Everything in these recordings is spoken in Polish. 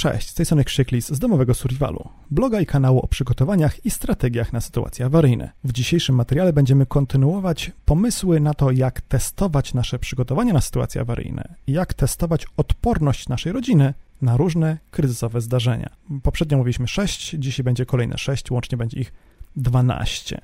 Cześć, z tej strony Krzyklis z domowego Survivalu, bloga i kanału o przygotowaniach i strategiach na sytuacje awaryjne. W dzisiejszym materiale będziemy kontynuować pomysły na to, jak testować nasze przygotowania na sytuacje awaryjne jak testować odporność naszej rodziny na różne kryzysowe zdarzenia. Poprzednio mówiliśmy 6, dzisiaj będzie kolejne 6, łącznie będzie ich 12.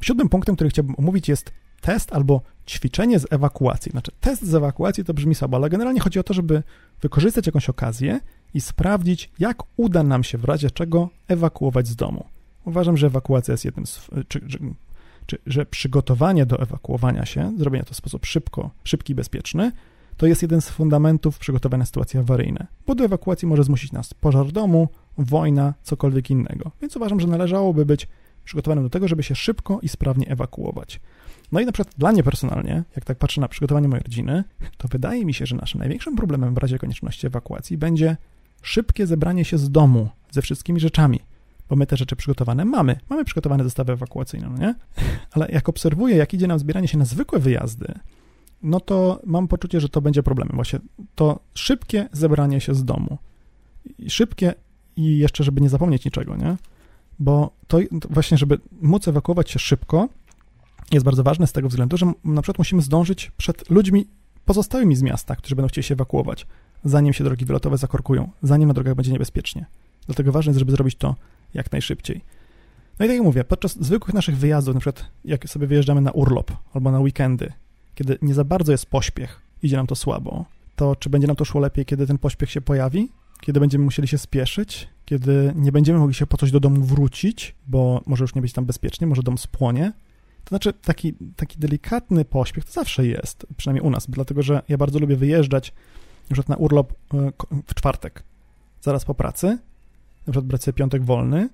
Siódmym punktem, który chciałbym omówić jest test albo ćwiczenie z ewakuacji. Znaczy, test z ewakuacji to brzmi słabo, ale generalnie chodzi o to, żeby wykorzystać jakąś okazję i sprawdzić, jak uda nam się w razie czego ewakuować z domu. Uważam, że ewakuacja jest jednym z. Czy, czy, czy, że przygotowanie do ewakuowania się, zrobienie to w sposób szybko, szybki i bezpieczny, to jest jeden z fundamentów przygotowania na sytuacje awaryjne. Bo do ewakuacji może zmusić nas pożar domu, wojna, cokolwiek innego. Więc uważam, że należałoby być przygotowanym do tego, żeby się szybko i sprawnie ewakuować. No i na przykład dla mnie personalnie, jak tak patrzę na przygotowanie mojej rodziny, to wydaje mi się, że naszym największym problemem w razie konieczności ewakuacji będzie szybkie zebranie się z domu ze wszystkimi rzeczami, bo my te rzeczy przygotowane mamy. Mamy przygotowane zestawy ewakuacyjne, no nie? Ale jak obserwuję, jak idzie nam zbieranie się na zwykłe wyjazdy, no to mam poczucie, że to będzie problemem. Właśnie to szybkie zebranie się z domu. I szybkie i jeszcze, żeby nie zapomnieć niczego, nie? Bo to, to właśnie, żeby móc ewakuować się szybko, jest bardzo ważne z tego względu, że na przykład musimy zdążyć przed ludźmi pozostałymi z miasta, którzy będą chcieli się ewakuować zanim się drogi wylotowe zakorkują, zanim na drogach będzie niebezpiecznie. Dlatego ważne jest, żeby zrobić to jak najszybciej. No i tak jak mówię, podczas zwykłych naszych wyjazdów, na przykład jak sobie wyjeżdżamy na urlop albo na weekendy, kiedy nie za bardzo jest pośpiech, idzie nam to słabo, to czy będzie nam to szło lepiej, kiedy ten pośpiech się pojawi? Kiedy będziemy musieli się spieszyć? Kiedy nie będziemy mogli się po coś do domu wrócić, bo może już nie być tam bezpiecznie, może dom spłonie? To znaczy, taki, taki delikatny pośpiech to zawsze jest, przynajmniej u nas, dlatego że ja bardzo lubię wyjeżdżać na na urlop e, w czwartek, zaraz po pracy, na przykład brać sobie piątek wolny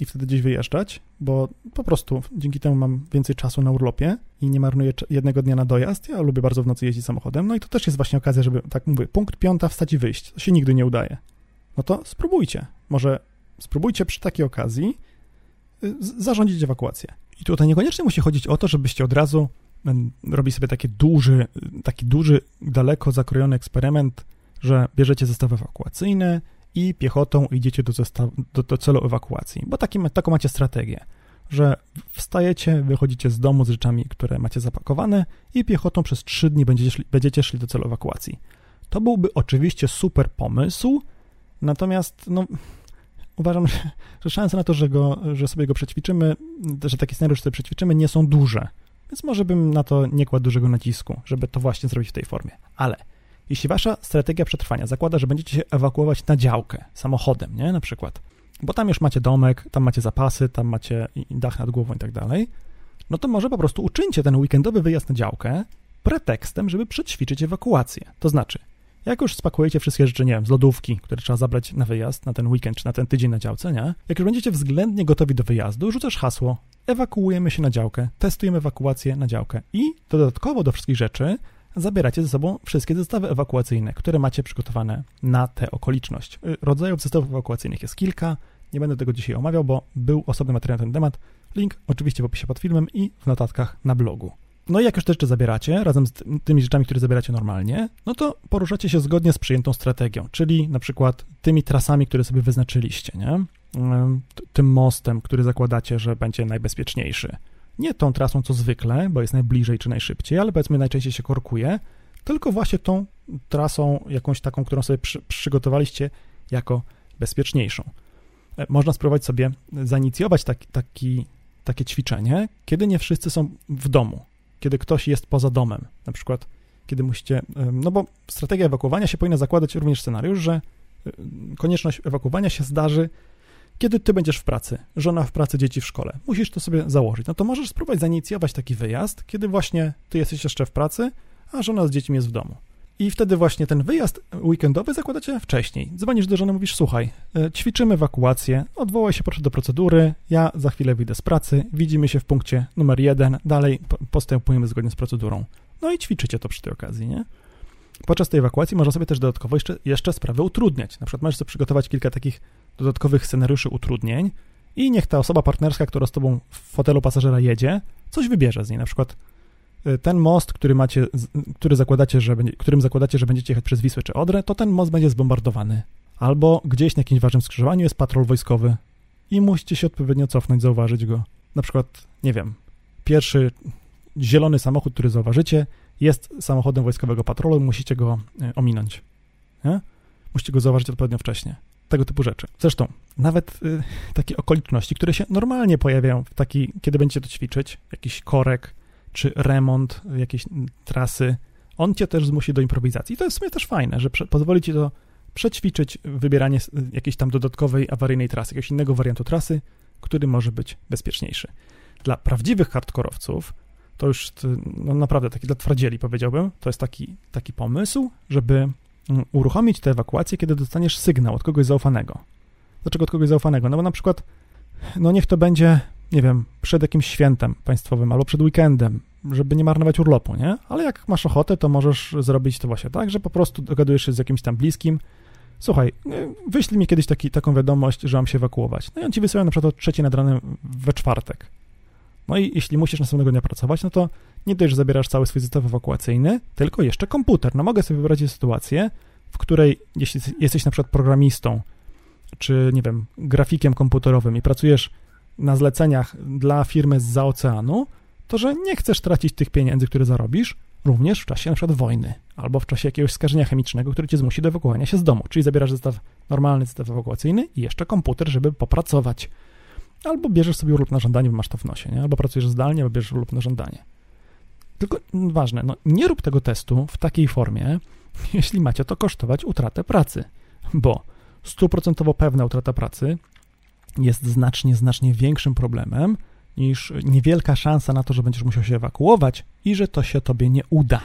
i wtedy gdzieś wyjeżdżać, bo po prostu dzięki temu mam więcej czasu na urlopie i nie marnuję jednego dnia na dojazd. Ja lubię bardzo w nocy jeździć samochodem, no i to też jest właśnie okazja, żeby, tak mówię, punkt piąta wstać i wyjść. To się nigdy nie udaje. No to spróbujcie. Może spróbujcie przy takiej okazji zarządzić ewakuację. I tutaj niekoniecznie musi chodzić o to, żebyście od razu robi sobie taki duży, taki duży, daleko zakrojony eksperyment, że bierzecie zestaw ewakuacyjny i piechotą idziecie do, zestaw, do, do celu ewakuacji, bo taki, taką macie strategię, że wstajecie, wychodzicie z domu z rzeczami, które macie zapakowane i piechotą przez trzy dni będziecie szli, będziecie szli do celu ewakuacji. To byłby oczywiście super pomysł, natomiast no, uważam, że, szanse na to, że, go, że sobie go przećwiczymy, że taki scenariusz sobie przećwiczymy, nie są duże. Więc może bym na to nie kładł dużego nacisku, żeby to właśnie zrobić w tej formie. Ale jeśli wasza strategia przetrwania zakłada, że będziecie się ewakuować na działkę samochodem, nie, na przykład, bo tam już macie domek, tam macie zapasy, tam macie dach nad głową i tak dalej, no to może po prostu uczyńcie ten weekendowy wyjazd na działkę pretekstem, żeby przećwiczyć ewakuację. To znaczy, jak już spakujecie wszystkie rzeczy, nie wiem, z lodówki, które trzeba zabrać na wyjazd, na ten weekend czy na ten tydzień na działce, nie? Jak już będziecie względnie gotowi do wyjazdu, rzucasz hasło ewakuujemy się na działkę, testujemy ewakuację na działkę i dodatkowo do wszystkich rzeczy zabieracie ze sobą wszystkie zestawy ewakuacyjne, które macie przygotowane na tę okoliczność. Y, rodzajów zestawów ewakuacyjnych jest kilka, nie będę tego dzisiaj omawiał, bo był osobny materiał na ten temat. Link oczywiście w opisie pod filmem i w notatkach na blogu. No i jak już te rzeczy zabieracie, razem z tymi rzeczami, które zabieracie normalnie, no to poruszacie się zgodnie z przyjętą strategią, czyli na przykład tymi trasami, które sobie wyznaczyliście, nie? tym mostem, który zakładacie, że będzie najbezpieczniejszy. Nie tą trasą, co zwykle, bo jest najbliżej czy najszybciej, ale powiedzmy najczęściej się korkuje, tylko właśnie tą trasą, jakąś taką, którą sobie przy, przygotowaliście jako bezpieczniejszą. E, można spróbować sobie zainicjować taki, taki, takie ćwiczenie, kiedy nie wszyscy są w domu, kiedy ktoś jest poza domem, na przykład kiedy musicie, no bo strategia ewakuowania się powinna zakładać również scenariusz, że konieczność ewakuowania się zdarzy kiedy ty będziesz w pracy, żona w pracy, dzieci w szkole. Musisz to sobie założyć. No to możesz spróbować zainicjować taki wyjazd, kiedy właśnie ty jesteś jeszcze w pracy, a żona z dziećmi jest w domu. I wtedy właśnie ten wyjazd weekendowy zakładacie wcześniej. Dzwonisz do żony, mówisz, słuchaj, e, ćwiczymy ewakuację, odwołaj się proszę do procedury, ja za chwilę wyjdę z pracy, widzimy się w punkcie numer jeden, dalej postępujemy zgodnie z procedurą. No i ćwiczycie to przy tej okazji, nie? Podczas tej ewakuacji można sobie też dodatkowo jeszcze, jeszcze sprawę utrudniać. Na przykład możesz sobie przygotować kilka takich dodatkowych scenariuszy utrudnień i niech ta osoba partnerska, która z tobą w fotelu pasażera jedzie, coś wybierze z niej. Na przykład ten most, który macie, który zakładacie, że, którym zakładacie, że będziecie jechać przez Wisłę czy Odrę, to ten most będzie zbombardowany. Albo gdzieś na jakimś ważnym skrzyżowaniu jest patrol wojskowy i musicie się odpowiednio cofnąć, zauważyć go. Na przykład, nie wiem, pierwszy zielony samochód, który zauważycie, jest samochodem wojskowego patrolu musicie go e, ominąć. Nie? Musicie go zauważyć odpowiednio wcześnie. Tego typu rzeczy. Zresztą, nawet y, takie okoliczności, które się normalnie pojawiają w taki, kiedy będziecie to ćwiczyć, jakiś korek, czy remont jakiejś trasy, on cię też zmusi do improwizacji. I to jest w sumie też fajne, że pozwoli ci to przećwiczyć wybieranie jakiejś tam dodatkowej awaryjnej trasy, jakiegoś innego wariantu trasy, który może być bezpieczniejszy. Dla prawdziwych hardkorowców to już no naprawdę taki dla twardzieli powiedziałbym, to jest taki, taki pomysł, żeby mm, uruchomić tę ewakuację, kiedy dostaniesz sygnał od kogoś zaufanego. Dlaczego od kogoś zaufanego? No bo na przykład, no niech to będzie, nie wiem, przed jakimś świętem państwowym albo przed weekendem, żeby nie marnować urlopu, nie? Ale jak masz ochotę, to możesz zrobić to właśnie tak, że po prostu dogadujesz się z jakimś tam bliskim, słuchaj, y, wyślij mi kiedyś taki, taką wiadomość, że mam się ewakuować. No i on ci wysyła na przykład o trzeciej nad ranem we czwartek. No i jeśli musisz następnego dnia pracować, no to nie dość, że zabierasz cały swój zestaw ewakuacyjny, tylko jeszcze komputer. No mogę sobie wyobrazić sytuację, w której jeśli jesteś na przykład programistą, czy nie wiem, grafikiem komputerowym i pracujesz na zleceniach dla firmy z oceanu, to że nie chcesz tracić tych pieniędzy, które zarobisz, również w czasie przykład wojny albo w czasie jakiegoś skażenia chemicznego, które cię zmusi do ewakuowania się z domu. Czyli zabierasz zestaw, normalny zestaw ewakuacyjny i jeszcze komputer, żeby popracować. Albo bierzesz sobie urlop na żądanie, bo masz to w nosie, nie? Albo pracujesz zdalnie, albo bierzesz urlop na żądanie. Tylko ważne, no nie rób tego testu w takiej formie, jeśli macie to kosztować utratę pracy, bo stuprocentowo pewna utrata pracy jest znacznie, znacznie większym problemem niż niewielka szansa na to, że będziesz musiał się ewakuować i że to się tobie nie uda.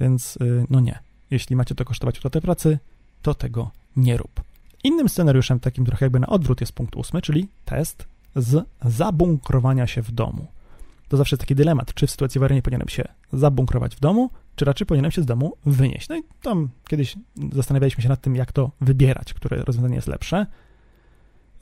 Więc y, no nie. Jeśli macie to kosztować utratę pracy, to tego nie rób. Innym scenariuszem, takim trochę jakby na odwrót, jest punkt ósmy, czyli test z zabunkrowania się w domu. To zawsze jest taki dylemat, czy w sytuacji awaryjnej powinienem się zabunkrować w domu, czy raczej powinienem się z domu wynieść. No i tam kiedyś zastanawialiśmy się nad tym, jak to wybierać, które rozwiązanie jest lepsze.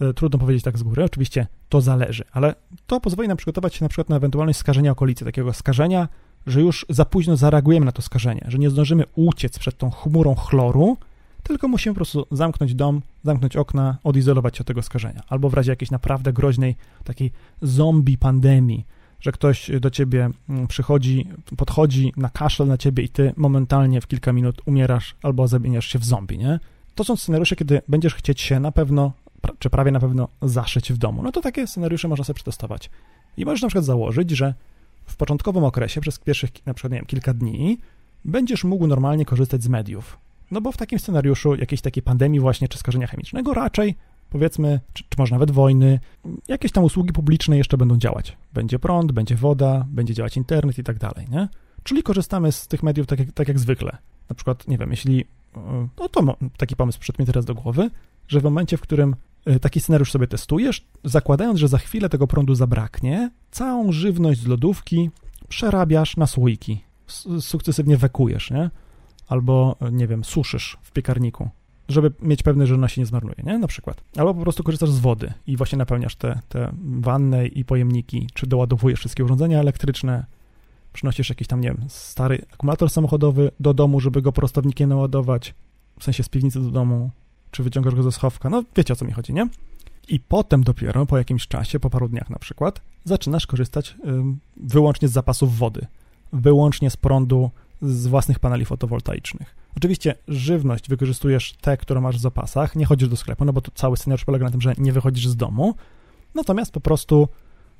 E, trudno powiedzieć tak z góry, oczywiście to zależy, ale to pozwoli nam przygotować się na przykład na ewentualność skażenia okolicy, takiego skażenia, że już za późno zareagujemy na to skażenie, że nie zdążymy uciec przed tą chmurą chloru, tylko musimy po prostu zamknąć dom, zamknąć okna, odizolować się od tego skażenia. Albo w razie jakiejś naprawdę groźnej takiej zombie pandemii, że ktoś do ciebie mm, przychodzi, podchodzi na kaszel na ciebie i ty momentalnie w kilka minut umierasz albo zamieniasz się w zombie, nie? To są scenariusze, kiedy będziesz chcieć się na pewno, czy prawie na pewno zaszyć w domu. No to takie scenariusze można sobie przetestować. I możesz na przykład założyć, że w początkowym okresie, przez pierwszych na przykład, nie wiem, kilka dni, będziesz mógł normalnie korzystać z mediów. No bo w takim scenariuszu jakiejś takiej pandemii właśnie, czy skażenia chemicznego raczej powiedzmy, czy, czy, może nawet wojny, jakieś tam usługi publiczne jeszcze będą działać. Będzie prąd, będzie woda, będzie działać internet i tak dalej, nie? Czyli korzystamy z tych mediów tak jak, tak jak zwykle. Na przykład, nie wiem, jeśli, e, no to taki pomysł przyszedł mi teraz do głowy, że w momencie, w którym taki scenariusz sobie testujesz, zakładając, że za chwilę tego prądu zabraknie, całą żywność z lodówki przerabiasz na słoiki, sukcesywnie wekujesz, nie? Albo, e, nie wiem, suszysz w piekarniku żeby mieć pewność, że ona się nie zmarnuje, nie? Na przykład. Albo po prostu korzystasz z wody i właśnie napełniasz te, te wanny i pojemniki, czy doładowujesz wszystkie urządzenia elektryczne, przynosisz jakiś tam, nie wiem, stary akumulator samochodowy do domu, żeby go prostownikiem naładować, w sensie z piwnicy do domu, czy wyciągasz go ze schowka, no wiecie o co mi chodzi, nie? I potem dopiero, po jakimś czasie, po paru dniach na przykład, zaczynasz korzystać wyłącznie z zapasów wody, wyłącznie z prądu z własnych paneli fotowoltaicznych. Oczywiście żywność wykorzystujesz tę, którą masz w zapasach, nie chodzisz do sklepu, no bo to cały scenariusz polega na tym, że nie wychodzisz z domu, natomiast po prostu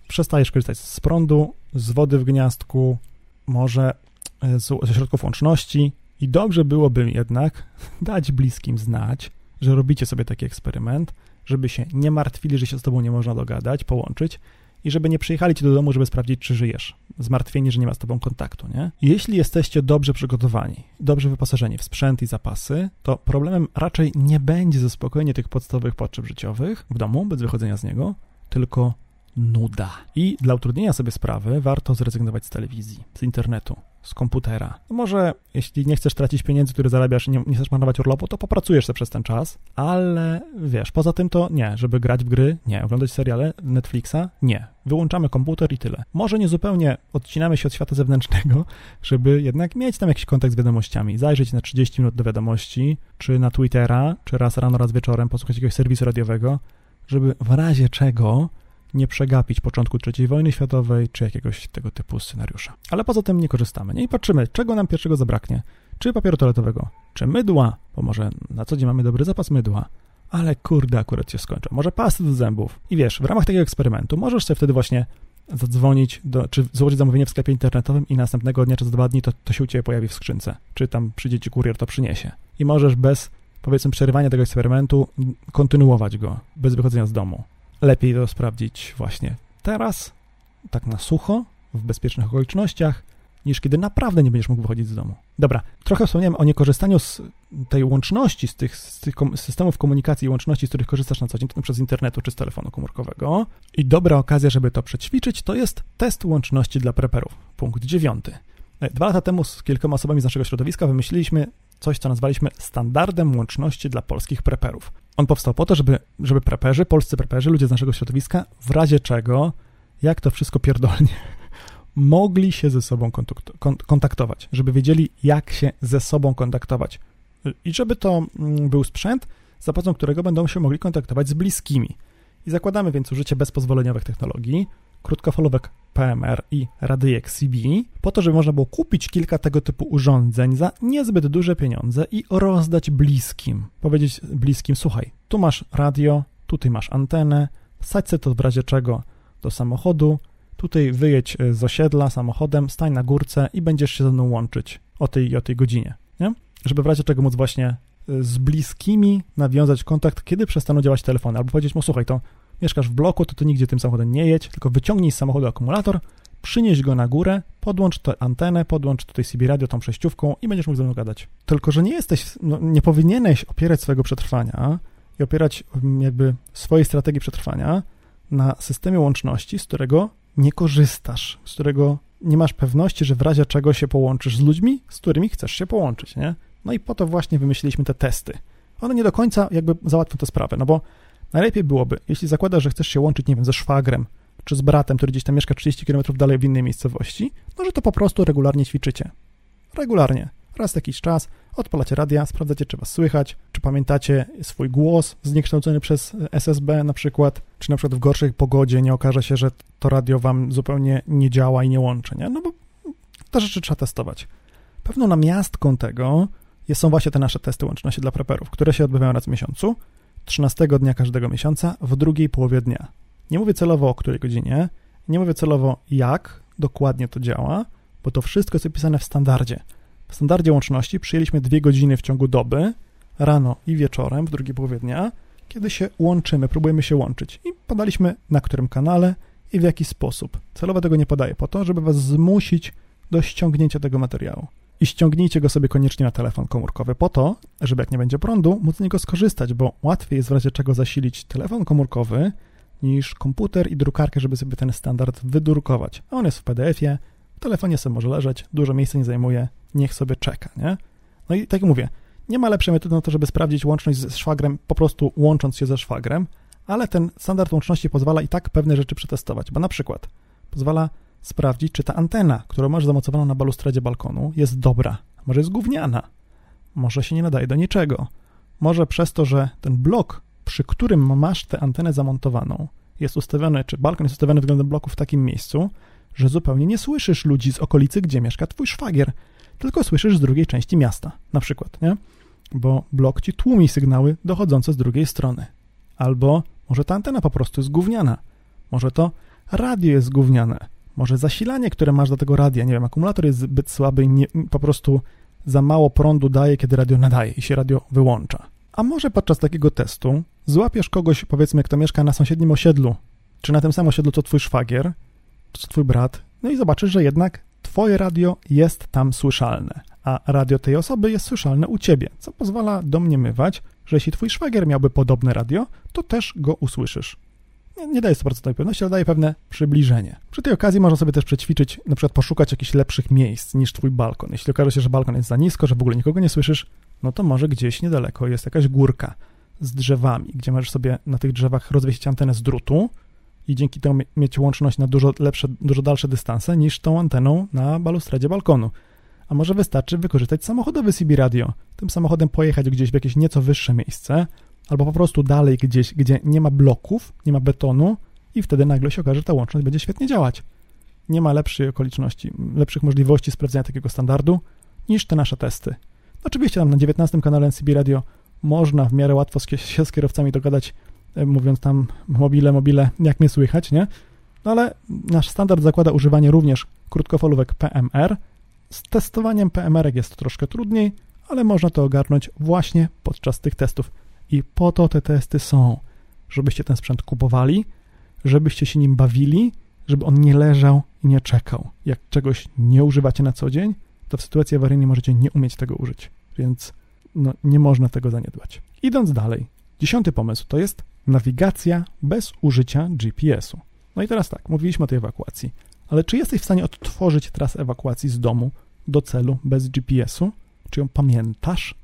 przestajesz korzystać z prądu, z wody w gniazdku, może e, ze środków łączności. I dobrze byłoby jednak dać bliskim znać, że robicie sobie taki eksperyment, żeby się nie martwili, że się z tobą nie można dogadać, połączyć i żeby nie przyjechali ci do domu, żeby sprawdzić, czy żyjesz. Zmartwieni, że nie ma z tobą kontaktu, nie? Jeśli jesteście dobrze przygotowani, dobrze wyposażeni w sprzęt i zapasy, to problemem raczej nie będzie zaspokojenie tych podstawowych potrzeb życiowych w domu, bez wychodzenia z niego, tylko nuda. I dla utrudnienia sobie sprawy warto zrezygnować z telewizji, z internetu, z komputera. No może jeśli nie chcesz tracić pieniędzy, które zarabiasz i nie, nie chcesz marnować urlopu, to popracujesz sobie przez ten czas, ale wiesz, poza tym to nie, żeby grać w gry, nie, oglądać seriale Netflixa, nie. Wyłączamy komputer i tyle. Może nie zupełnie odcinamy się od świata zewnętrznego, żeby jednak mieć tam jakiś kontakt z wiadomościami, zajrzeć na 30 minut do wiadomości, czy na Twittera, czy raz rano, raz wieczorem, posłuchać jakiegoś serwisu radiowego, żeby w razie czego nie przegapić początku III wojny światowej czy jakiegoś tego typu scenariusza. Ale poza tym nie korzystamy. Nie? I patrzymy, czego nam pierwszego zabraknie. Czy papieru toaletowego, czy mydła, bo może na co dzień mamy dobry zapas mydła, ale kurde, akurat się skończą. Może pasty do zębów. I wiesz, w ramach takiego eksperymentu możesz sobie wtedy właśnie zadzwonić, do, czy złożyć zamówienie w sklepie internetowym i następnego dnia czy za dwa dni to, to się u Ciebie pojawi w skrzynce. Czy tam przyjdzie Ci kurier, to przyniesie. I możesz bez, powiedzmy, przerywania tego eksperymentu kontynuować go, bez wychodzenia z domu lepiej to sprawdzić właśnie teraz, tak na sucho, w bezpiecznych okolicznościach, niż kiedy naprawdę nie będziesz mógł wychodzić z domu. Dobra, trochę wspomniałem o niekorzystaniu z tej łączności, z tych, z tych systemów komunikacji i łączności, z których korzystasz na co dzień, przez internetu czy z telefonu komórkowego. I dobra okazja, żeby to przećwiczyć, to jest test łączności dla preperów. Punkt dziewiąty. E, dwa lata temu z kilkoma osobami z naszego środowiska wymyśliliśmy coś, co nazwaliśmy standardem łączności dla polskich preperów. On powstał po to, żeby, żeby preperzy, polscy preperzy, ludzie z naszego środowiska, w razie czego, jak to wszystko pierdolnie, mogli się ze sobą kontaktować, żeby wiedzieli, jak się ze sobą kontaktować. I żeby to mm, był sprzęt, za pomocą którego będą się mogli kontaktować z bliskimi. I zakładamy więc użycie bezpozwoleniowych technologii, krótkofalówek PMR i radyjek CB, po to, żeby można było kupić kilka tego typu urządzeń za niezbyt duże pieniądze i rozdać bliskim. Powiedzieć bliskim, słuchaj, tu masz radio, tutaj masz antenę, wsadź sobie to w razie czego do samochodu, tutaj wyjedź e, z osiedla samochodem, stań na górce i będziesz się ze mną łączyć o tej i o tej godzinie, nie? Żeby w razie czego móc właśnie e, z bliskimi nawiązać kontakt, kiedy przestaną działać telefony, albo powiedzieć mu, słuchaj, to mieszkasz w bloku, to ty nigdzie tym samochodem nie jedź, tylko wyciągnij z samochodu akumulator, przynieś go na górę, podłącz tę antenę, podłącz tutaj CB radio tą przejściówką i będziesz mógł ze mną gadać. Tylko, że nie jesteś, no, nie powinieneś opierać swojego przetrwania i opierać mm, jakby swojej strategii przetrwania na systemie łączności, z którego nie korzystasz, z którego nie masz pewności, że w razie czego się połączysz z ludźmi, z którymi chcesz się połączyć, nie? No i po to właśnie wymyśliliśmy te testy. One nie do końca jakby załatwią tę sprawę, no bo Najlepiej byłoby, jeśli zakładasz, że chcesz się łączyć, nie wiem, ze szwagrem, czy z bratem, który gdzieś tam mieszka 30 km dalej w innej miejscowości, no że to po prostu regularnie ćwiczycie. Regularnie. Raz jakiś czas odpalacie radia, sprawdzacie, czy was słychać, czy pamiętacie swój głos zniekształcony przez SSB na przykład, czy na przykład w gorszej pogodzie nie okaże się, że to radio wam zupełnie nie działa i nie łączy, nie? No bo te rzeczy trzeba testować. Pewną namiastką tego są właśnie te nasze testy łączności dla preperów, które się odbywają raz w miesiącu 13 dnia każdego miesiąca w drugiej połowie dnia. Nie mówię celowo o której godzinie, nie mówię celowo jak dokładnie to działa, bo to wszystko jest opisane w standardzie. W standardzie łączności przyjęliśmy dwie godziny w ciągu doby, rano i wieczorem w drugiej połowie dnia, kiedy się łączymy, próbujemy się łączyć i podaliśmy na którym kanale i w jaki sposób. Celowo tego nie podaję po to, żeby was zmusić do ściągnięcia tego materiału i ściągnijcie go sobie koniecznie na telefon komórkowy po to, żeby jak nie będzie prądu, móc z niego skorzystać, bo łatwiej jest w razie czego zasilić telefon komórkowy niż komputer i drukarkę, żeby sobie ten standard wydrukować. A on jest w PDF-ie, w telefonie sobie może leżeć, dużo miejsca nie zajmuje, niech sobie czeka, nie? No i tak jak mówię, nie ma lepszej metody na to, żeby sprawdzić łączność ze szwagrem, po prostu łącząc się ze szwagrem, ale ten standard łączności pozwala i tak pewne rzeczy przetestować, bo na przykład pozwala sprawdzić, czy ta antena, którą masz zamocowaną na balustradzie balkonu, jest dobra. Może jest gówniana. Może się nie nadaje do niczego. Może przez to, że ten blok, przy którym masz tę antenę zamontowaną, jest ustawiony, czy balkon jest ustawiony względem bloku w takim miejscu, że zupełnie nie słyszysz ludzi z okolicy, gdzie mieszka twój szwagier, tylko słyszysz z drugiej części miasta, na przykład, nie? Bo blok ci tłumi sygnały dochodzące z drugiej strony. Albo może ta antena po prostu jest gówniana. Może to radio jest gówniane. Może zasilanie, które masz do tego radia, nie wiem, akumulator jest zbyt słaby i nie, po prostu za mało prądu daje, kiedy radio nadaje i się radio wyłącza. A może podczas takiego testu złapiesz kogoś, powiedzmy, kto mieszka na sąsiednim osiedlu, czy na tym samym osiedlu co twój szwagier, czy twój brat, no i zobaczysz, że jednak twoje radio jest tam słyszalne, a radio tej osoby jest słyszalne u ciebie, co pozwala domniemywać, że jeśli twój szwagier miałby podobne radio, to też go usłyszysz. Nie, nie daje 100% pewności, ale daje pewne przybliżenie. Przy tej okazji można sobie też przećwiczyć, na przykład poszukać jakichś lepszych miejsc niż twój balkon. Jeśli okaże się, że balkon jest za nisko, że w ogóle nikogo nie słyszysz, no to może gdzieś niedaleko jest jakaś górka z drzewami, gdzie możesz sobie na tych drzewach rozwiesić antenę z drutu i dzięki temu mieć łączność na dużo lepsze, dużo dalsze dystanse niż tą anteną na balustradzie balkonu. A może wystarczy wykorzystać samochodowy CB radio, tym samochodem pojechać gdzieś w jakieś nieco wyższe miejsce, albo po prostu dalej gdzieś, gdzie nie ma bloków, nie ma betonu i wtedy nagle się okaże, że ta łączność będzie świetnie działać. Nie ma lepszej okoliczności, lepszych możliwości sprawdzenia takiego standardu niż te nasze testy. Oczywiście tam na 19 kanale CB Radio można w miarę łatwo się z kierowcami dogadać, e, mówiąc tam mobile, mobile, jak mnie słychać, nie? No ale nasz standard zakłada używanie również krótkofalówek PMR. Z testowaniem PMR jest troszkę trudniej, ale można to ogarnąć właśnie podczas tych testów. I po to te testy są, żebyście ten sprzęt kupowali, żebyście się nim bawili, żeby on nie leżał i nie czekał. Jak czegoś nie używacie na co dzień, to w sytuacji awaryjnej możecie nie umieć tego użyć, więc no, nie można tego zaniedbać. Idąc dalej, dziesiąty pomysł to jest nawigacja bez użycia GPS-u. No i teraz tak, mówiliśmy o tej ewakuacji, ale czy jesteś w stanie odtworzyć trasę ewakuacji z domu do celu bez GPS-u? Czy ją pamiętasz?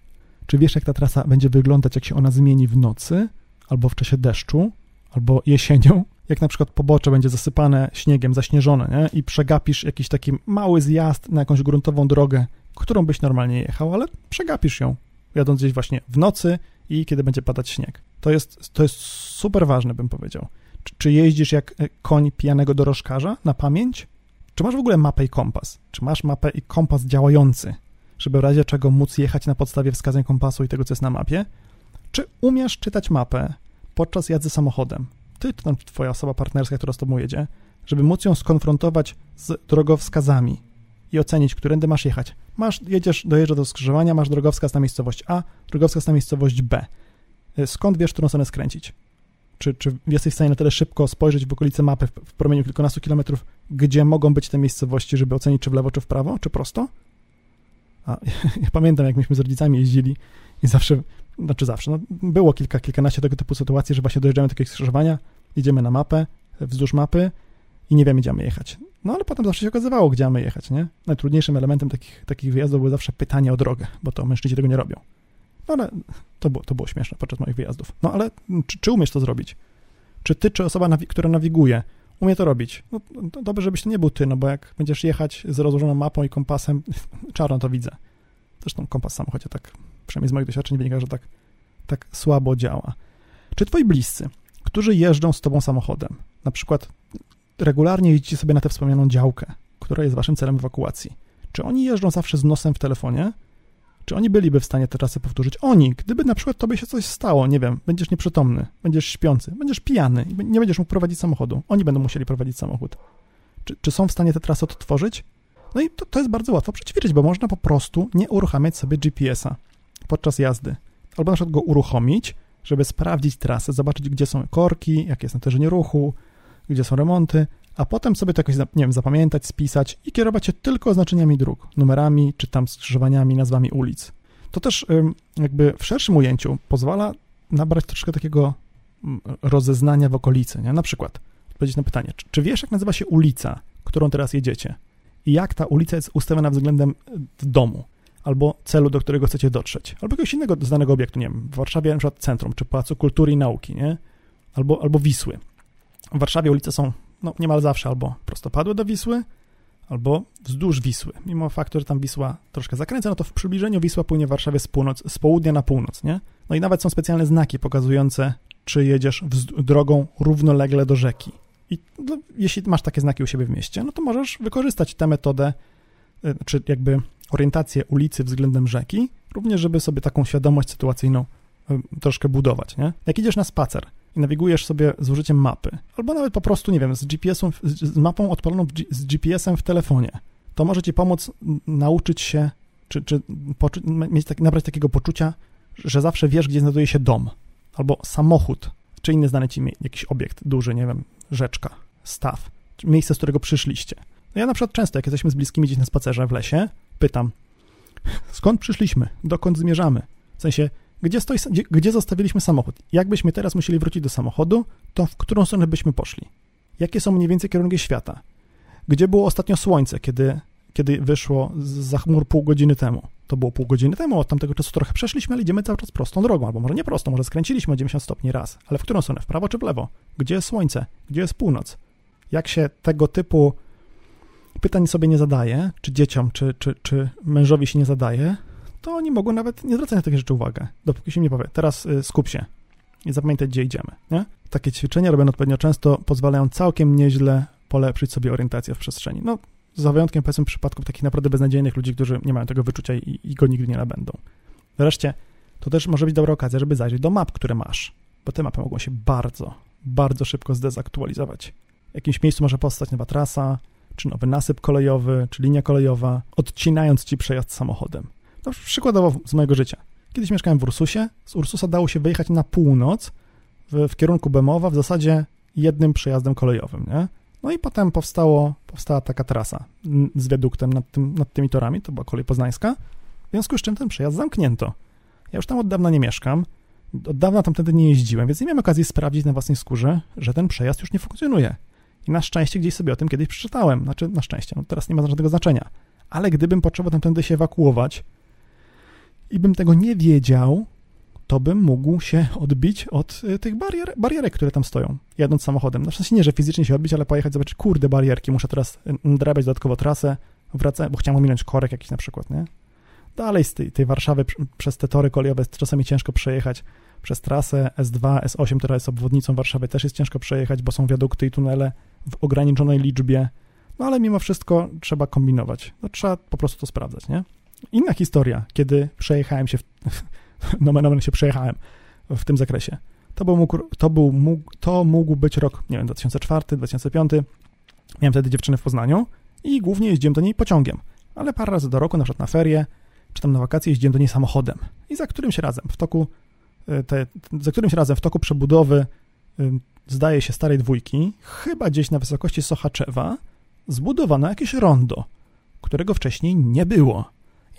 Czy wiesz, jak ta trasa będzie wyglądać, jak się ona zmieni w nocy, albo w czasie deszczu, albo jesienią? Jak na przykład pobocze będzie zasypane śniegiem, zaśnieżone, nie? i przegapisz jakiś taki mały zjazd na jakąś gruntową drogę, którą byś normalnie jechał, ale przegapisz ją, jadąc gdzieś właśnie w nocy i kiedy będzie padać śnieg. To jest, to jest super ważne, bym powiedział. Czy, czy jeździsz jak e, koń pijanego dorożkarza na pamięć? Czy masz w ogóle mapę i kompas? Czy masz mapę i kompas działający? Żeby w razie czego móc jechać na podstawie wskazań kompasu i tego, co jest na mapie? Czy umiesz czytać mapę podczas jazdy samochodem? Ty, czy tam twoja osoba partnerska, która z tobą jedzie, żeby móc ją skonfrontować z drogowskazami i ocenić, którędy masz jechać. Masz, jedziesz, dojeżdżasz do skrzyżowania, masz drogowskaz na miejscowość A, drogowskaz na miejscowość B. Y, skąd wiesz, którą stronę skręcić? Czy, czy jesteś w stanie na tyle szybko spojrzeć w okolice mapy w, w promieniu kilkunastu kilometrów, gdzie mogą być te miejscowości, żeby ocenić, czy w lewo, czy w prawo, czy prosto? A ja pamiętam, jak myśmy z rodzicami jeździli i zawsze, znaczy zawsze, no, było kilka, kilkanaście tego typu sytuacji, że właśnie dojeżdżamy do takiego skrzyżowania, idziemy na mapę, wzdłuż mapy i nie wiemy, gdzie mamy jechać. No ale potem zawsze się okazywało, gdzie mamy jechać, nie? Najtrudniejszym elementem takich, takich wyjazdów było zawsze pytanie o drogę, bo to mężczyźni tego nie robią. No ale to było, to było śmieszne podczas moich wyjazdów. No ale czy, czy umiesz to zrobić? Czy ty, czy osoba, która nawiguje, umie to robić. No, to dobrze, żebyś to nie był ty, no bo jak będziesz jechać z rozłożoną mapą i kompasem, czarno to widzę. Zresztą kompas w samochodzie tak, przynajmniej z moich doświadczeń wynika, że tak, tak słabo działa. Czy twoi bliscy, którzy jeżdżą z tobą samochodem, na przykład regularnie jeździcie sobie na tę wspomnianą działkę, która jest waszym celem ewakuacji, czy oni jeżdżą zawsze z nosem w telefonie, czy oni byliby w stanie te trasy powtórzyć? Oni, gdyby na przykład tobie się coś stało, nie wiem, będziesz nieprzytomny, będziesz śpiący, będziesz pijany nie będziesz mógł prowadzić samochodu. Oni będą musieli prowadzić samochód. Czy, czy są w stanie te trasy odtworzyć? No i to, to jest bardzo łatwo przećwiczyć, bo można po prostu nie uruchamiać sobie GPS-a podczas jazdy. Albo na przykład go uruchomić, żeby sprawdzić trasę, zobaczyć, gdzie są korki, jakie jest natężenie ruchu, gdzie są remonty, a potem sobie to jakoś, nie wiem, zapamiętać, spisać i kierować się tylko oznaczeniami dróg, numerami, czy tam skrzyżowaniami, nazwami ulic. To też jakby w szerszym ujęciu pozwala nabrać troszkę takiego mm, rozeznania w okolicy, nie? Na przykład odpowiedzieć na pytanie, czy, czy wiesz, jak nazywa się ulica, którą teraz jedziecie? I jak ta ulica jest ustawiona względem domu? Albo celu, do którego chcecie dotrzeć, albo jakiegoś innego znanego obiektu, nie wiem, w Warszawie na przykład centrum, czy Pałacu Kultury i Nauki, nie? Albo, albo Wisły. W Warszawie ulice są no, niemal zawsze albo prostopadłe do Wisły, albo wzdłuż Wisły. Mimo faktu, że tam Wisła troszkę zakręca, no to w przybliżeniu Wisła płynie w Warszawie z, północ, z południa na północ, nie? No i nawet są specjalne znaki pokazujące, czy jedziesz drogą równolegle do rzeki. I no, jeśli masz takie znaki u siebie w mieście, no to możesz wykorzystać tę metodę, y, czy jakby orientację ulicy względem rzeki, również żeby sobie taką świadomość sytuacyjną y, troszkę budować, nie? Jak idziesz na spacer, i nawigujesz sobie z użyciem mapy, albo nawet po prostu, nie wiem, z GPS-em, z mapą odpaloną z GPS-em w telefonie, to może ci pomóc nauczyć się, czy, czy mieć tak, nabrać takiego poczucia, że zawsze wiesz, gdzie znajduje się dom, albo samochód, czy inny znany ci jakiś obiekt duży, nie wiem, rzeczka, staw, miejsce, z którego przyszliście. No ja na przykład często, jak jesteśmy z bliskimi gdzieś na spacerze w lesie, pytam, skąd przyszliśmy, dokąd zmierzamy? W sensie, Gdzie, stoi, gdzie, gdzie zostawiliśmy samochód? Jakbyśmy teraz musieli wrócić do samochodu, to w którą stronę byśmy poszli? Jakie są mniej więcej kierunki świata? Gdzie było ostatnio słońce, kiedy, kiedy wyszło za chmur pół godziny temu? To było pół godziny temu, od tamtego czasu trochę przeszliśmy, ale idziemy cały czas prostą drogą, albo może nie prostą, może skręciliśmy o 90 stopni raz, ale w którą stronę? W prawo czy w lewo? Gdzie jest słońce? Gdzie jest północ? Jak się tego typu pytań sobie nie zadaje, czy dzieciom, czy, czy, czy mężowi się nie zadaje, to oni mogą nawet nie zwracać na takie rzeczy uwagę, dopóki się nie powie, teraz y, skup się i zapamiętaj, gdzie idziemy, nie? Takie ćwiczenia robione odpowiednio często pozwalają całkiem nieźle polepszyć sobie orientację w przestrzeni. No, za wyjątkiem powiedzmy przypadków takich naprawdę beznadziejnych ludzi, którzy nie mają tego wyczucia i, i go nigdy nie nabędą. Wreszcie, to też może być dobra okazja, żeby zajrzeć do map, które masz, bo te mapy mogą się bardzo, bardzo szybko zdezaktualizować. W jakimś miejscu może powstać nowa trasa, czy nowy nasyp kolejowy, czy linia kolejowa, odcinając ci przejazd samochodem. No, przykładowo z mojego życia. Kiedyś mieszkałem w Ursusie, z Ursusa dało się wyjechać na północ w, w kierunku Bemowa w zasadzie jednym przejazdem kolejowym, nie? No i potem powstało, powstała taka trasa z wiaduktem nad, tym, nad tymi torami, to była kolej poznańska, w związku z czym ten przejazd zamknięto. Ja już tam od dawna nie mieszkam, od dawna tam wtedy nie jeździłem, więc nie miałem okazji sprawdzić na własnej skórze, że ten przejazd już nie funkcjonuje. I na szczęście gdzieś sobie o tym kiedyś przeczytałem. Znaczy, na szczęście, no teraz nie ma żadnego znaczenia. Ale gdybym potrzebował tamtędy się ewakuować i bym tego nie wiedział, to bym mógł się odbić od y, tych barier, barierek, które tam stoją, jadąc samochodem. No w sensie nie, że fizycznie się odbić, ale pojechać, zobaczyć, kurde, barierki, muszę teraz y, drabiać dodatkowo trasę, wracać, bo chciałem ominąć korek jakiś na przykład, nie? Dalej z tej, tej Warszawy przez te tory kolejowe czasami ciężko przejechać, przez trasę S2, S8, która jest obwodnicą Warszawy, też jest ciężko przejechać, bo są wiadukty i tunele w ograniczonej liczbie, no ale mimo wszystko trzeba kombinować. No, trzeba po prostu to sprawdzać, nie? Inna historia, kiedy przejechałem się, w, no nomen się przejechałem w tym zakresie. To, był mógł, to, był, mógł, to mógł być rok, nie wiem, 2004, 2005. Miałem wtedy dziewczynę w Poznaniu i głównie jeździłem do niej pociągiem, ale parę razy do roku, na przykład na ferie, czy tam na wakacje jeździłem do niej samochodem. I za którymś razem w toku y, te, za którymś razem w toku przebudowy zdaje się starej dwójki, chyba gdzieś na wysokości Sochaczewa, zbudowano jakieś rondo, którego wcześniej nie było.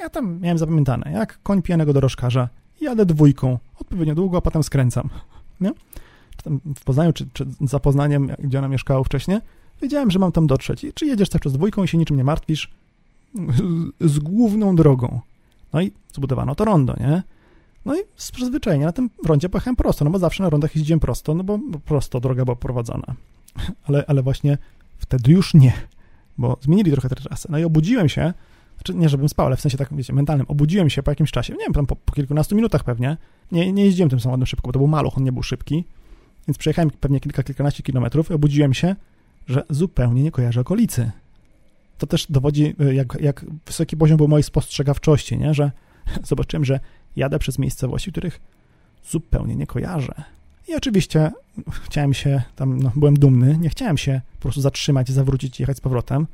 Ja tam miałem zapamiętane, jak koń pijanego dorożkarza, jadę dwójką, odpowiednio długo, a potem skręcam. Nie? W Poznaniu, czy, czy za Poznaniem, gdzie ona mieszkała wcześniej, wiedziałem, że mam tam dotrzeć. I czy jedziesz cały czas dwójką i się niczym nie martwisz, z główną drogą. No i zbudowano to rondo, nie? No i z przyzwyczajenia na tym rondzie pojechałem prosto, no bo zawsze na rondach jeździłem prosto, no bo prosto droga była prowadzona. Ale, ale właśnie wtedy już nie, bo zmienili trochę tę trasę. No i obudziłem się, znaczy nie żebym spał, ale w sensie tak, wiecie, mentalnym, obudziłem się po jakimś czasie, nie wiem, tam po, po kilkunastu minutach pewnie, nie, nie jeździłem tym samochodem szybko, bo to był maluch, on nie był szybki, więc przejechałem pewnie kilka, kilkanaście kilometrów i obudziłem się, że zupełnie nie kojarzę okolicy. To też dowodzi, jak, jak wysoki poziom był mojej spostrzegawczości, nie? że zobaczyłem, że jadę przez miejscowości, których zupełnie nie kojarzę. I oczywiście chciałem się tam, no, byłem dumny, nie chciałem się po prostu zatrzymać, zawrócić i jechać z powrotem,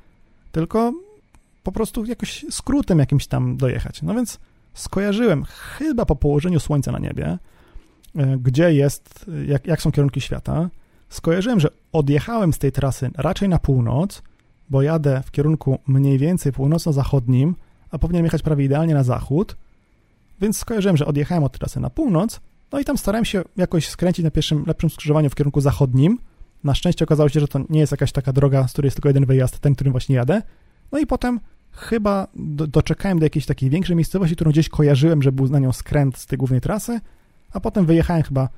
tylko po prostu jakoś skrótem jakimś tam dojechać. No więc skojarzyłem chyba po położeniu słońca na niebie, e, gdzie jest, jak, jak są kierunki świata. Skojarzyłem, że odjechałem z tej trasy raczej na północ, bo jadę w kierunku mniej więcej północno-zachodnim, a powinienem jechać prawie idealnie na zachód, więc skojarzyłem, że odjechałem od trasy na północ, no i tam starałem się jakoś skręcić na pierwszym lepszym skrzyżowaniu w kierunku zachodnim. Na szczęście okazało się, że to nie jest jakaś taka droga, z której jest tylko jeden wyjazd, ten, którym właśnie jadę. No i potem chyba do, doczekałem do jakiejś takiej większej miejscowości, którą gdzieś kojarzyłem, że był na nią skręt z tej głównej trasy, a potem wyjechałem chyba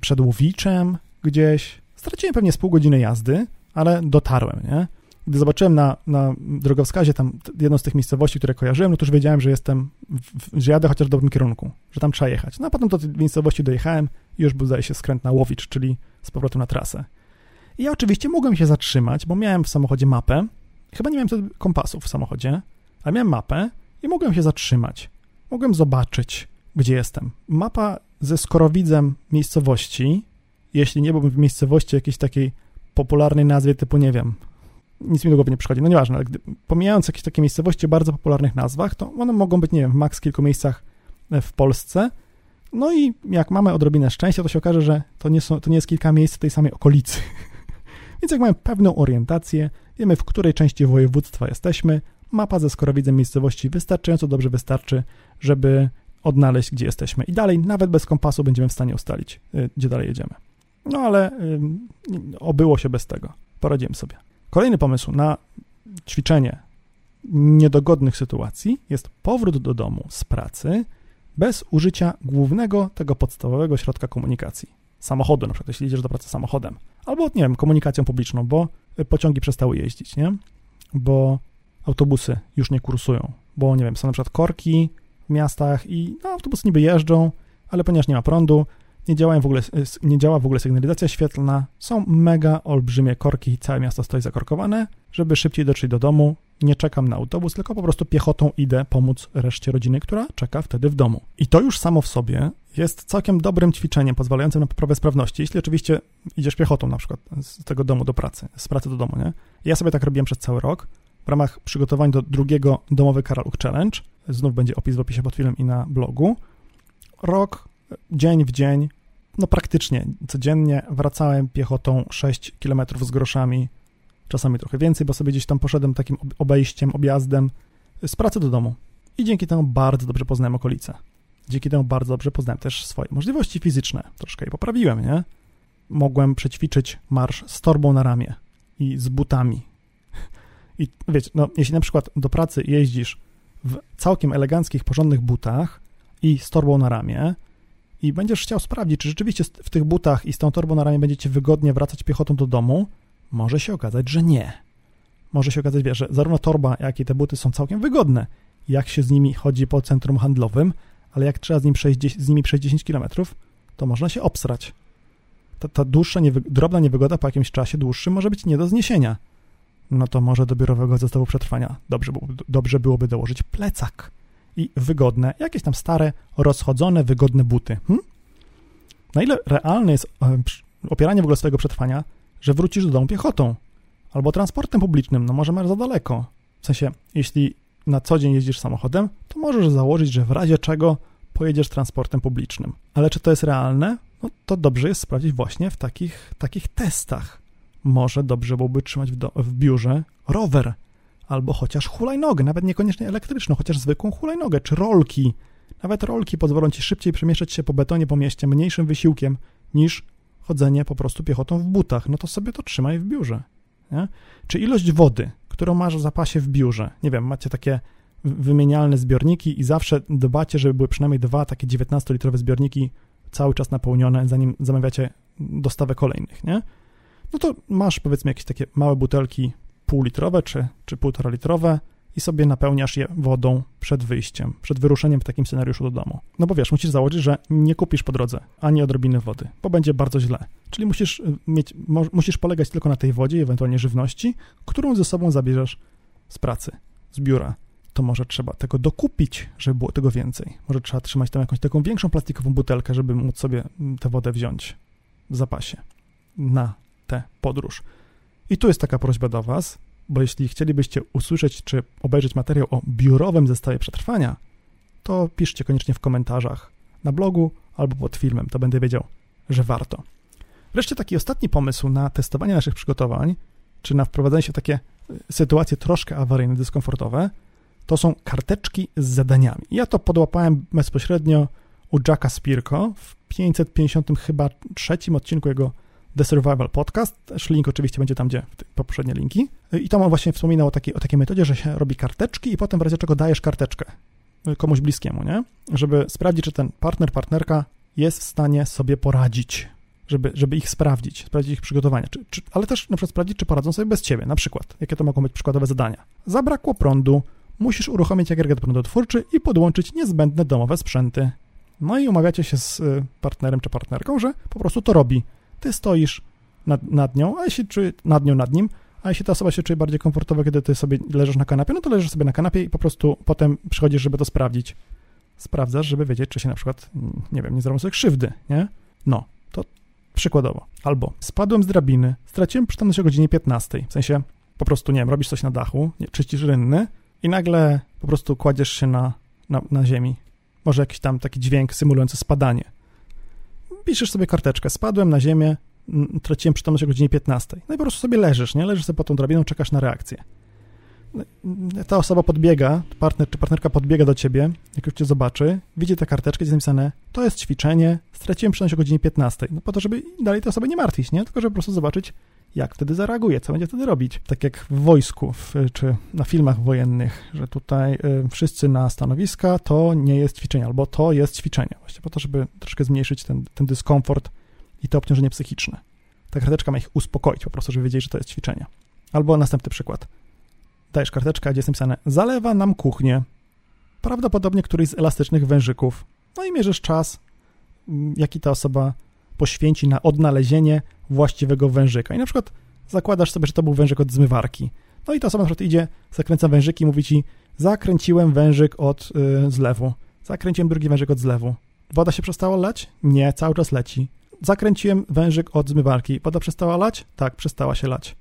przed Łowiczem gdzieś. Straciłem pewnie z pół godziny jazdy, ale dotarłem, nie? Gdy zobaczyłem na, na drogowskazie tam jedną z tych miejscowości, które kojarzyłem, no to już wiedziałem, że jestem, w, że jadę chociaż w dobrym kierunku, że tam trzeba jechać. No a potem do tej miejscowości dojechałem i już był, zdaje się, skręt na Łowicz, czyli z powrotem na trasę. I ja oczywiście mogłem się zatrzymać, bo miałem w samochodzie mapę. Chyba nie miałem wtedy kompasów w samochodzie, ale miałem mapę i mogłem się zatrzymać. Mogłem zobaczyć, gdzie jestem. Mapa ze skorowidzem miejscowości, jeśli nie byłbym w miejscowości jakiejś takiej popularnej nazwie typu, nie wiem, nic mi do głowy nie przychodzi, no nieważne, ale gdy, pomijając jakieś takie miejscowości o bardzo popularnych nazwach, to one mogą być, nie wiem, w maks kilku miejscach e, w Polsce. No i jak mamy odrobinę szczęścia, to się okaże, że to nie, są, to nie jest kilka miejsc w tej samej okolicy. Więc jak mamy pewną orientację, wiemy w której części województwa jesteśmy, mapa ze skorowidzem miejscowości wystarczająco dobrze wystarczy, żeby odnaleźć, gdzie jesteśmy. I dalej, nawet bez kompasu, będziemy w stanie ustalić, y, gdzie dalej jedziemy. No ale y, obyło się bez tego. Poradziłem sobie. Kolejny pomysł na ćwiczenie niedogodnych sytuacji jest powrót do domu z pracy bez użycia głównego tego podstawowego środka komunikacji. Samochodu, na przykład, jeśli idziesz do pracy samochodem, albo, nie wiem, komunikacją publiczną, bo pociągi przestały jeździć, nie? Bo autobusy już nie kursują, bo, nie wiem, są na przykład korki w miastach i no, autobusy niby jeżdżą, ale ponieważ nie ma prądu, nie, działają w ogóle, nie działa w ogóle sygnalizacja świetlna, są mega olbrzymie korki i całe miasto stoi zakorkowane. Żeby szybciej dotrzeć do domu, nie czekam na autobus, tylko po prostu piechotą idę pomóc reszcie rodziny, która czeka wtedy w domu. I to już samo w sobie jest całkiem dobrym ćwiczeniem pozwalającym na poprawę sprawności, jeśli oczywiście idziesz piechotą na przykład z tego domu do pracy, z pracy do domu, nie? Ja sobie tak robiłem przez cały rok w ramach przygotowań do drugiego Domowy Karaluk Challenge. Znów będzie opis w opisie pod filmem i na blogu. Rok dzień w dzień, no praktycznie codziennie wracałem piechotą 6 km z groszami, czasami trochę więcej, bo sobie gdzieś tam poszedłem takim obejściem, objazdem z pracy do domu. I dzięki temu bardzo dobrze poznałem okolice. Dzięki temu bardzo dobrze poznałem też swoje możliwości fizyczne. Troszkę je poprawiłem, nie? Mogłem przećwiczyć marsz z torbą na ramię i z butami. I wiecie, no, jeśli na przykład do pracy jeździsz w całkiem eleganckich, porządnych butach i z torbą na ramię, i będziesz chciał sprawdzić, czy rzeczywiście w tych butach i z tą torbą na ramię będziecie wygodnie wracać piechotą do domu, może się okazać, że nie. Może się okazać, że zarówno torba, jak i te buty są całkiem wygodne, jak się z nimi chodzi po centrum handlowym, ale jak trzeba z, nim przejść, z nimi przejść 10 km, to można się obsrać. Ta, ta dłuższa, niewy, drobna niewygoda po jakimś czasie dłuższym może być nie do zniesienia. No to może do biurowego zestawu przetrwania dobrze, dobrze byłoby dołożyć plecak i wygodne, jakieś tam stare, rozchodzone, wygodne buty. Hm? Na ile realne jest e, opieranie w ogóle swojego przetrwania, że wrócisz do domu piechotą albo transportem publicznym, no może masz za daleko. W sensie, jeśli na co dzień jeździsz samochodem, to możesz założyć, że w razie czego pojedziesz transportem publicznym. Ale czy to jest realne? No to dobrze jest sprawdzić właśnie w takich, takich testach. Może dobrze byłoby trzymać w, do, w biurze rower albo chociaż hulajnogę, nawet niekoniecznie elektryczną, chociaż zwykłą hulajnogę, czy rolki. Nawet rolki pozwolą ci szybciej przemieszczać się po betonie po mieście mniejszym wysiłkiem niż chodzenie po prostu piechotą w butach. No to sobie to trzymaj w biurze. Nie? Czy ilość wody, którą masz w zapasie w biurze, nie wiem, macie takie wymienialne zbiorniki i zawsze dbacie, żeby były przynajmniej dwa takie 19-litrowe zbiorniki cały czas napełnione, zanim zamawiacie dostawę kolejnych, nie? No to masz powiedzmy jakieś takie małe butelki półlitrowe czy, czy półtora litrowe i sobie napełniasz je wodą przed wyjściem, przed wyruszeniem w takim scenariuszu do domu. No bo wiesz, musisz założyć, że nie kupisz po drodze ani odrobiny wody, bo będzie bardzo źle. Czyli musisz y, mieć, musisz polegać tylko na tej wodzie ewentualnie żywności, którą ze sobą zabierzesz z pracy, z biura. To może trzeba tego dokupić, żeby było tego więcej. Może trzeba trzymać tam jakąś taką większą plastikową butelkę, żeby móc sobie mm, tę wodę wziąć w zapasie na tę podróż. I tu jest taka prośba do Was, bo jeśli chcielibyście usłyszeć czy obejrzeć materiał o biurowym zestawie przetrwania, to piszcie koniecznie w komentarzach na blogu albo pod filmem, to będę wiedział, że warto. Wreszcie taki ostatni pomysł na testowanie naszych przygotowań, czy na wprowadzenie się w takie y, sytuacje troszkę awaryjne, dyskomfortowe, to są karteczki z zadaniami. Ja to podłapałem bezpośrednio u Jacka Spirko w 550 chyba trzecim odcinku jego The Survival Podcast. Też link oczywiście będzie tam, gdzie poprzednie linki. I tam on właśnie wspominał o takiej, o takiej metodzie, że się robi karteczki i potem w razie czego dajesz karteczkę komuś bliskiemu, nie? Żeby sprawdzić, czy ten partner, partnerka jest w stanie sobie poradzić, żeby, żeby ich sprawdzić, sprawdzić ich przygotowania, czy, czy, ale też na przykład sprawdzić, czy poradzą sobie bez ciebie, na przykład, jakie to mogą być przykładowe zadania. Zabrakło prądu, musisz uruchomić agregat prądotwórczy i podłączyć niezbędne domowe sprzęty. No i umawiacie się z y, partnerem czy partnerką, że po prostu to robi ty stoisz nad, nad nią, a jeśli czuje, nad nią, nad nim, a jeśli ta osoba się czuje bardziej komfortowo, kiedy ty sobie leżysz na kanapie, no to leżysz sobie na kanapie i po prostu potem przychodzisz, żeby to sprawdzić. Sprawdzasz, żeby wiedzieć, czy się na przykład, nie wiem, nie zrobią sobie krzywdy, nie? No, to przykładowo. Albo spadłem z drabiny, straciłem przytomność o godzinie 15, w sensie po prostu, nie wiem, robisz coś na dachu, nie, czyścisz rynny i nagle po prostu kładziesz się na, na, na ziemi. Może jakiś tam taki dźwięk symulujący spadanie piszesz sobie karteczkę, spadłem na ziemię, traciłem przytomność o godzinie 15. No i po prostu sobie leżysz, nie? Leżysz sobie pod tą drabiną, czekasz na reakcję. ta osoba podbiega, partner czy partnerka podbiega do ciebie, jak już cię zobaczy, widzi tę karteczkę, gdzie jest napisane, to jest ćwiczenie, straciłem przytomność o godzinie 15. No po to, żeby dalej tę osobę nie martwić, nie? Tylko żeby po prostu zobaczyć, jak wtedy zareaguje, co będzie wtedy robić. Tak jak w wojsku, w, czy na filmach wojennych, że tutaj y, wszyscy na stanowiska to nie jest ćwiczenie, albo to jest ćwiczenie. Właśnie po to, żeby troszkę zmniejszyć ten, ten dyskomfort i to obciążenie psychiczne. Ta karteczka ma ich uspokoić po prostu, żeby wiedzieli, że to jest ćwiczenie. Albo następny przykład. Dajesz karteczkę, gdzie jest napisane zalewa nam kuchnię. Prawdopodobnie któryś z elastycznych wężyków. No i mierzysz czas, mm, jaki ta osoba poświęci na odnalezienie właściwego wężyka. I na przykład zakładasz sobie, że to był wężyk od zmywarki. No i ta osoba na przykład idzie, zakręca wężyki i mówi ci, zakręciłem wężyk od y, zlewu, zakręciłem drugi wężyk od zlewu. Woda się przestała lać? Nie, cały czas leci. Zakręciłem wężyk od zmywarki. Woda przestała lać? Tak, przestała się lać.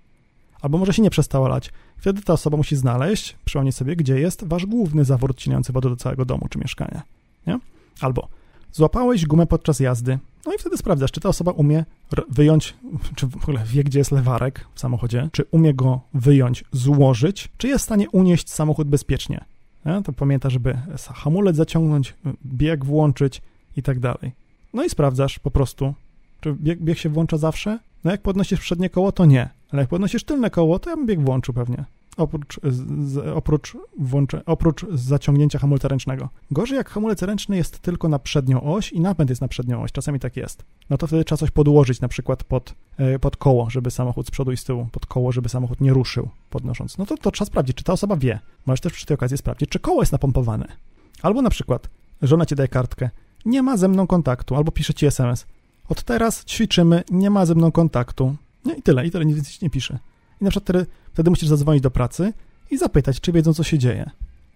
Albo może się nie przestała lać. Wtedy ta osoba musi znaleźć, przypomnieć sobie, gdzie jest wasz główny zawór odcinający wodę do całego domu czy mieszkania. Nie? Albo złapałeś gumę podczas jazdy. No i wtedy sprawdzasz, czy ta osoba umie wyjąć, czy w ogóle wie, gdzie jest lewarek w samochodzie, czy umie go wyjąć, złożyć, czy jest w stanie unieść samochód bezpiecznie. Nie? To pamięta, żeby hamulec zaciągnąć, bieg włączyć i tak dalej. No i sprawdzasz po prostu, czy bieg, bieg się włącza zawsze? No jak podnosisz przednie koło, to nie. Ale jak podnosisz tylne koło, to ja bym bieg włączył pewnie. Oprócz, z, oprócz, włącze, oprócz zaciągnięcia hamulca ręcznego. Gorzej jak hamulec ręczny jest tylko na przednią oś i napęd jest na przednią oś, czasami tak jest. No to wtedy trzeba coś podłożyć na przykład pod, e, pod koło, żeby samochód z przodu i z tyłu, pod koło, żeby samochód nie ruszył podnosząc. No to, to trzeba sprawdzić, czy ta osoba wie. Możesz też przy tej okazji sprawdzić, czy koło jest napompowane. Albo na przykład żona ci daje kartkę, nie ma ze mną kontaktu, albo pisze ci SMS. Od teraz ćwiczymy, nie ma ze mną kontaktu. No i tyle, i tyle, nic nie pisze. I na przykład wtedy, wtedy musisz zadzwonić do pracy i zapytać, czy wiedzą, co się dzieje.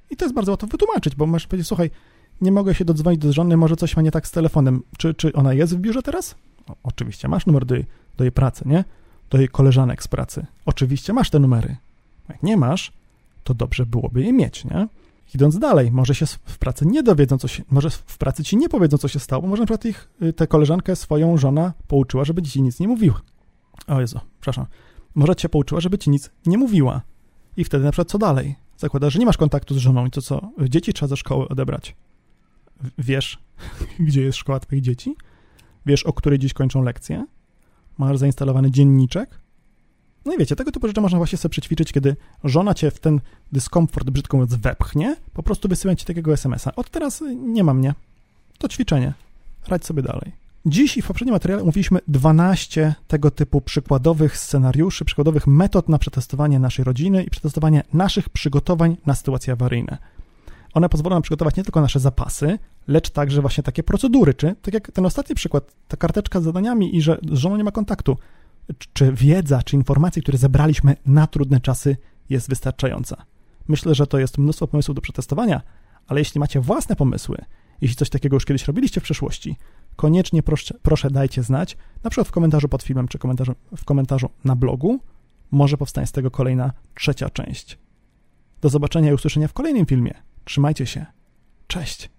I to jest bardzo łatwo wytłumaczyć, bo możesz powiedzieć, słuchaj, nie mogę się dodzwonić do żony, może coś ma nie tak z telefonem. Czy, czy ona jest w biurze teraz? O, oczywiście, masz numer do jej, do jej pracy, nie? Do jej koleżanek z pracy. Oczywiście masz te numery. Jak nie masz, to dobrze byłoby je mieć, nie? Idąc dalej, może się w pracy nie dowiedzą, co się, może w pracy ci nie powiedzą, co się stało, bo może na przykład ich, y, tę koleżankę swoją żona pouczyła, żeby ci nic nie mówiła. O Jezu, przepraszam. Może cię pouczyła, żeby ci nic nie mówiła. I wtedy na przykład co dalej? Zakładasz, że nie masz kontaktu z żoną i to co? Dzieci trzeba ze szkoły odebrać. Wiesz, gdzie jest szkoła twoich dzieci? Wiesz, o której dziś kończą lekcje? Masz zainstalowany dzienniczek? No i wiecie, tego typu rzeczy można właśnie sobie przećwiczyć, kiedy żona cię w ten dyskomfort, brzydko mówiąc, wepchnie, po prostu wysyła ci takiego SMS-a. Od teraz nie ma mnie. To ćwiczenie. Radź sobie dalej. Dziś i w poprzednim materiale mówiliśmy 12 tego typu przykładowych scenariuszy, przykładowych metod na przetestowanie naszej rodziny i przetestowanie naszych przygotowań na sytuacje awaryjne. One pozwolą nam przygotować nie tylko nasze zapasy, lecz także właśnie takie procedury, czy tak jak ten ostatni przykład, ta karteczka z zadaniami i że z żoną nie ma kontaktu czy wiedza, czy informacje, które zebraliśmy na trudne czasy jest wystarczająca. Myślę, że to jest mnóstwo pomysłów do przetestowania, ale jeśli macie własne pomysły, jeśli coś takiego już kiedyś robiliście w przeszłości, koniecznie proszę, proszę dajcie znać, na przykład w komentarzu pod filmem, czy komentarzu, w komentarzu na blogu. Może powstanie z tego kolejna trzecia część. Do zobaczenia i usłyszenia w kolejnym filmie. Trzymajcie się. Cześć.